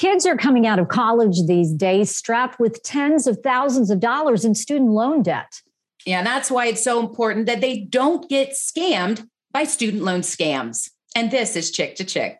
Kids are coming out of college these days strapped with tens of thousands of dollars in student loan debt. Yeah, and that's why it's so important that they don't get scammed by student loan scams. And this is Chick to Chick.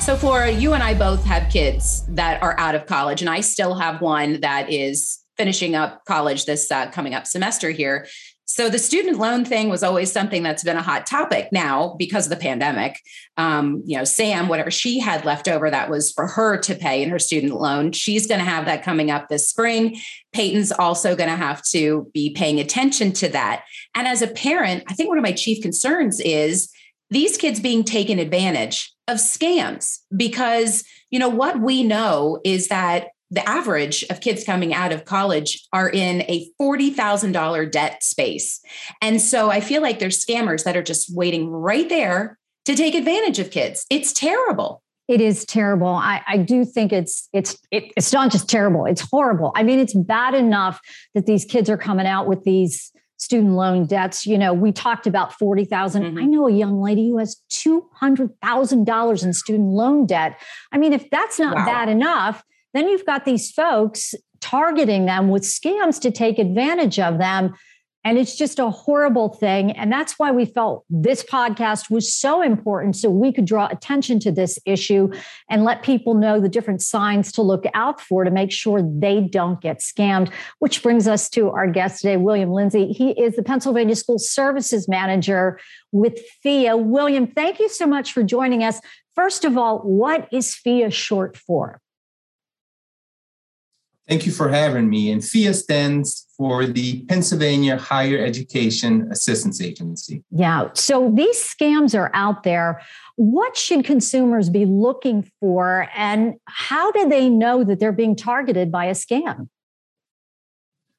So, Flora, you and I both have kids that are out of college, and I still have one that is finishing up college this uh, coming up semester here. So the student loan thing was always something that's been a hot topic now because of the pandemic. Um, you know, Sam, whatever she had left over that was for her to pay in her student loan, she's going to have that coming up this spring. Peyton's also going to have to be paying attention to that. And as a parent, I think one of my chief concerns is these kids being taken advantage of scams because you know what we know is that the average of kids coming out of college are in a $40,000 debt space. And so I feel like there's scammers that are just waiting right there to take advantage of kids. It's terrible. It is terrible. I, I do think it's it's it, it's not just terrible. It's horrible. I mean, it's bad enough that these kids are coming out with these student loan debts. You know, we talked about 40,000. Mm-hmm. I know a young lady who has $200,000 in student loan debt. I mean, if that's not wow. bad enough, then you've got these folks targeting them with scams to take advantage of them. And it's just a horrible thing. And that's why we felt this podcast was so important so we could draw attention to this issue and let people know the different signs to look out for to make sure they don't get scammed. Which brings us to our guest today, William Lindsay. He is the Pennsylvania School Services Manager with PHEAA. William, thank you so much for joining us. First of all, what is PHEAA short for? Thank you for having me. And PHEAA stands for the Pennsylvania Higher Education Assistance Agency. Yeah. So these scams are out there. What should consumers be looking for? And how do they know that they're being targeted by a scam?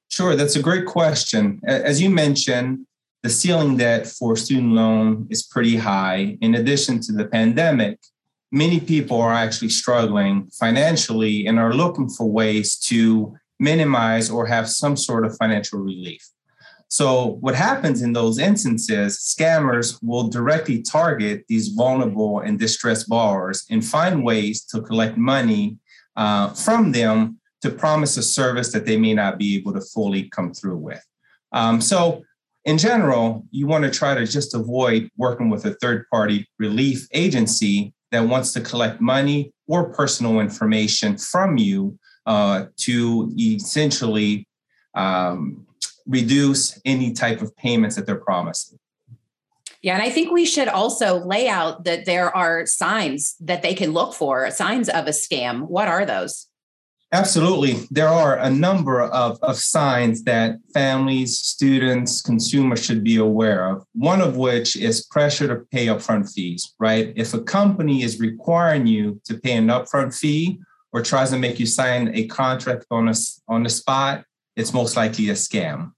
Sure, that's a great question. As you mentioned, the ceiling debt for student loan is pretty high. In addition to the pandemic, many people are actually struggling financially and are looking for ways to minimize or have some sort of financial relief. So, what happens in those instances, scammers will directly target these vulnerable and distressed borrowers and find ways to collect money uh, from them to promise a service that they may not be able to fully come through with. Um, so, in general, you want to try to just avoid working with a third party relief agency that wants to collect money or personal information from you uh, to essentially um, reduce any type of payments that they're promising. Yeah, and I think we should also lay out that there are signs that they can look for, signs of a scam. What are those? Absolutely. There are a number of, of signs that families, students, consumers should be aware of. One of which is pressure to pay upfront fees, right? If a company is requiring you to pay an upfront fee or tries to make you sign a contract on, a, on the spot, it's most likely a scam.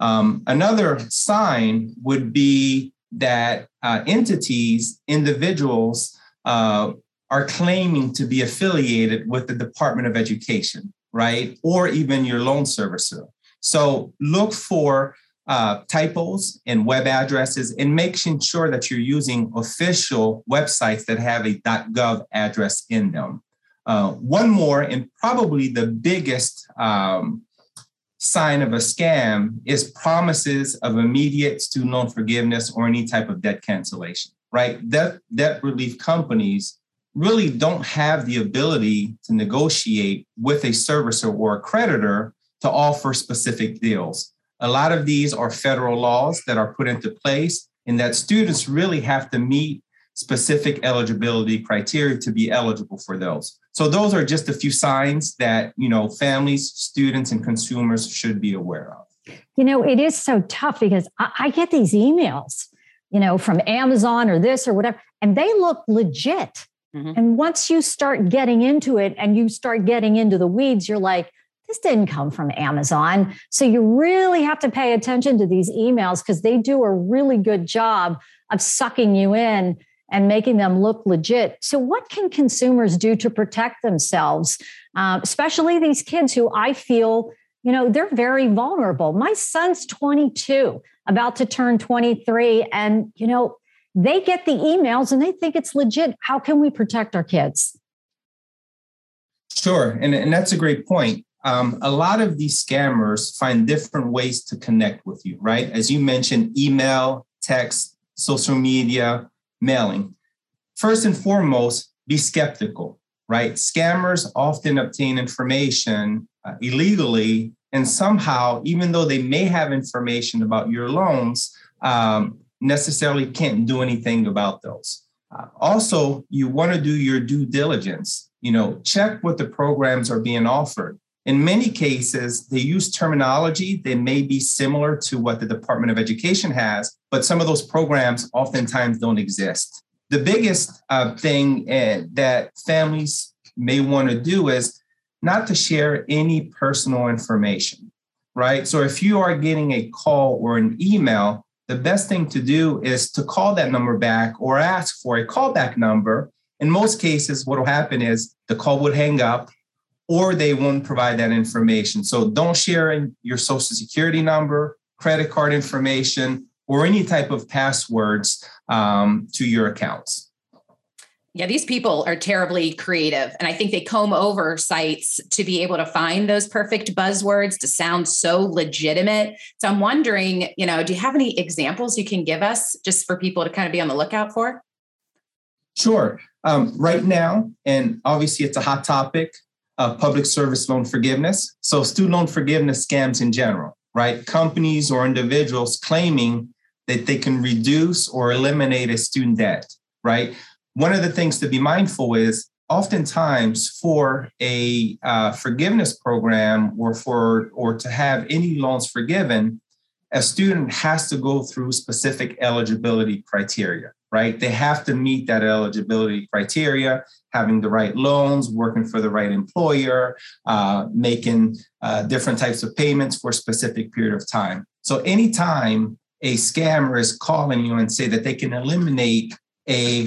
Um, another sign would be that uh, entities, individuals, uh, are claiming to be affiliated with the Department of Education, right? Or even your loan servicer. So look for uh, typos in web addresses and making sure that you're using official websites that have a .gov address in them. Uh, one more, and probably the biggest um, sign of a scam is promises of immediate student loan forgiveness or any type of debt cancellation, right? Debt, debt relief companies really don't have the ability to negotiate with a servicer or a creditor to offer specific deals. A lot of these are federal laws that are put into place, and that students really have to meet specific eligibility criteria to be eligible for those. So those are just a few signs that, you know, families, students and consumers should be aware of. You know, it is so tough because I, I get these emails, you know, from Amazon or this or whatever, and they look legit. Mm-hmm. And once you start getting into it and you start getting into the weeds, you're like, this didn't come from Amazon. So you really have to pay attention to these emails because they do a really good job of sucking you in and making them look legit. So, what can consumers do to protect themselves, uh, especially these kids who I feel, you know, they're very vulnerable? My son's 22, about to turn 23. And, you know, they get the emails and they think it's legit. How can we protect our kids? Sure. And, and that's a great point. Um, a lot of these scammers find different ways to connect with you, right? As you mentioned, email, text, social media, mailing. First and foremost, be skeptical, right? Scammers often obtain information uh, illegally, and somehow, even though they may have information about your loans, um, necessarily can't do anything about those. Uh, also, you want to do your due diligence. You know, check what the programs are being offered. In many cases, they use terminology that may be similar to what the Department of Education has, but some of those programs oftentimes don't exist. The biggest uh, thing uh, that families may want to do is not to share any personal information, right? So if you are getting a call or an email, the best thing to do is to call that number back or ask for a callback number. In most cases, what will happen is the call would hang up or they won't provide that information. So don't share your social security number, credit card information, or any type of passwords um, to your accounts. Yeah, these people are terribly creative. And I think they comb over sites to be able to find those perfect buzzwords to sound so legitimate. So I'm wondering, you know, do you have any examples you can give us just for people to kind of be on the lookout for? Sure. Um, right now, and obviously it's a hot topic, uh, public service loan forgiveness. So student loan forgiveness scams in general, right? Companies or individuals claiming that they can reduce or eliminate a student debt, right? One of the things to be mindful is oftentimes for a uh, forgiveness program or for or to have any loans forgiven a student has to go through specific eligibility criteria right? They have to meet that eligibility criteria having the right loans working for the right employer uh, making uh, different types of payments for a specific period of time. So anytime a scammer is calling you and say that they can eliminate a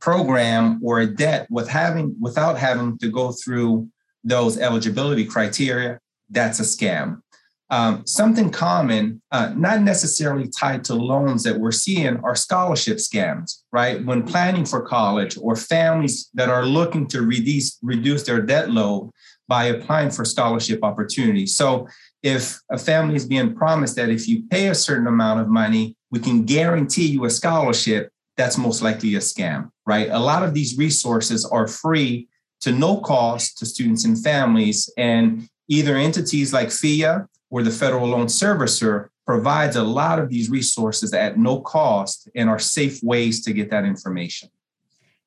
program or a debt with having without having to go through those eligibility criteria, that's a scam. Um, something common, uh, not necessarily tied to loans that we're seeing, are scholarship scams, right? When planning for college or families that are looking to reduce, reduce their debt load by applying for scholarship opportunities. So, if a family is being promised that if you pay a certain amount of money, we can guarantee you a scholarship, that's most likely a scam, right? A lot of these resources are free to no cost to students and families, and either entities like PHEAA or the Federal Loan Servicer provides a lot of these resources at no cost and are safe ways to get that information.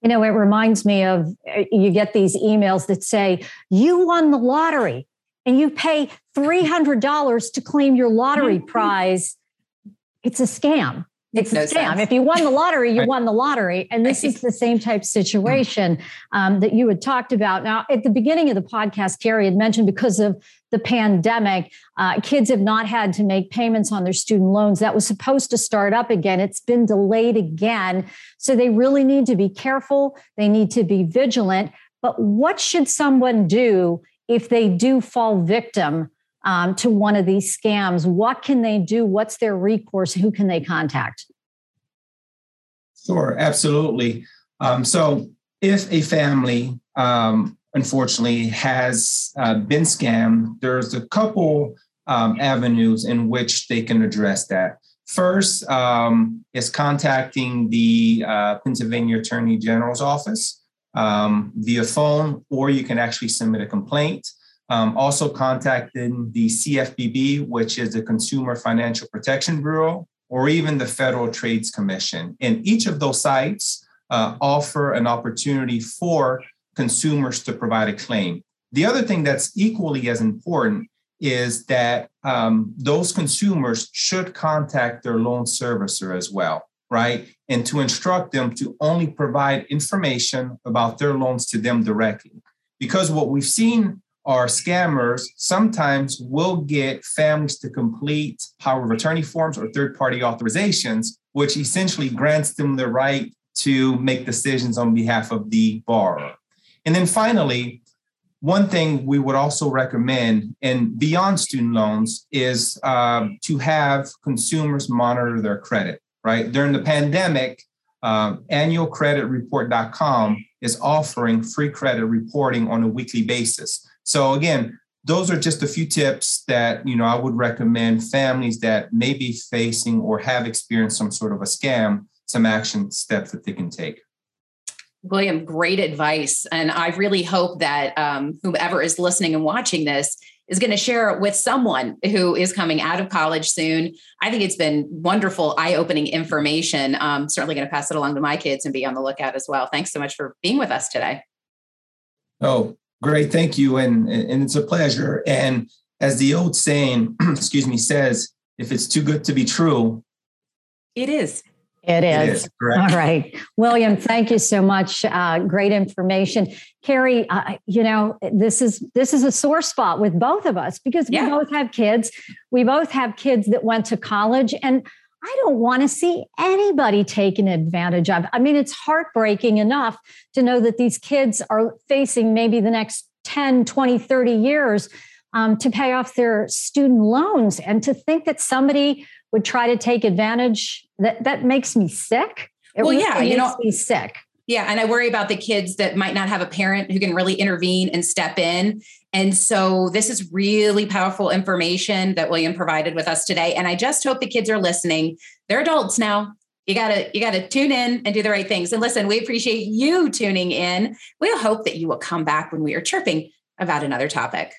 You know, it reminds me of uh, you get these emails that say, You won the lottery and you pay $300 to claim your lottery prize. It's a scam it's no a scam. Sense. If you won the lottery, you right. won the lottery. And this is the same type of situation um, that you had talked about. Now, at the beginning of the podcast, Carrie had mentioned because of the pandemic, uh, kids have not had to make payments on their student loans. That was supposed to start up again. It's been delayed again. So they really need to be careful. They need to be vigilant. But what should someone do if they do fall victim um, to one of these scams, what can they do? What's their recourse? Who can they contact? Sure, absolutely. Um, so, if a family um, unfortunately has uh, been scammed, there's a couple um, avenues in which they can address that. First um, is contacting the uh, Pennsylvania Attorney General's office um, via phone, or you can actually submit a complaint. Um, also contacting the CFPB, which is the Consumer Financial Protection Bureau, or even the Federal Trades Commission. And each of those sites uh, offer an opportunity for consumers to provide a claim. The other thing that's equally as important is that um, those consumers should contact their loan servicer as well, right? And to instruct them to only provide information about their loans to them directly. Because what we've seen are scammers sometimes will get families to complete power of attorney forms or third party authorizations, which essentially grants them the right to make decisions on behalf of the borrower. And then finally, one thing we would also recommend, and beyond student loans, is um, to have consumers monitor their credit, right? During the pandemic, um, annualcreditreport.com is offering free credit reporting on a weekly basis. So again, those are just a few tips that you know I would recommend families that may be facing or have experienced some sort of a scam, some action steps that they can take. William, great advice. And I really hope that um, whomever is listening and watching this is going to share it with someone who is coming out of college soon. I think it's been wonderful, eye opening information. I'm certainly going to pass it along to my kids and be on the lookout as well. Thanks so much for being with us today. Oh, great. Thank you. And, and it's a pleasure. And as the old saying, excuse me, says, if it's too good to be true, it is. It is. It is All right. William, thank you so much. Uh, great information. Carrie, uh, you know, this is this is a sore spot with both of us because we yeah. both have kids. We both have kids that went to college and I don't want to see anybody taken advantage of. I mean, it's heartbreaking enough to know that these kids are facing maybe the next 10, 20, 30 years um, to pay off their student loans and to think that somebody would try to take advantage that that makes me sick it well really yeah you know me sick yeah and i worry about the kids that might not have a parent who can really intervene and step in. And so this is really powerful information that william provided with us today and i just hope the kids are listening. They're adults now. You gotta you gotta tune in and do the right things. And listen we appreciate you tuning in. We'll hope that you will come back when we are chirping about another topic